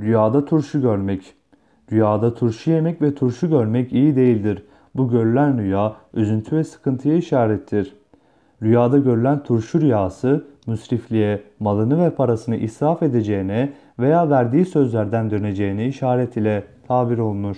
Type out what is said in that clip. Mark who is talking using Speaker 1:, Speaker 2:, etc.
Speaker 1: Rüyada turşu görmek. Rüyada turşu yemek ve turşu görmek iyi değildir. Bu görülen rüya üzüntü ve sıkıntıya işarettir. Rüyada görülen turşu rüyası müsrifliğe, malını ve parasını israf edeceğine veya verdiği sözlerden döneceğine işaret ile tabir olunur.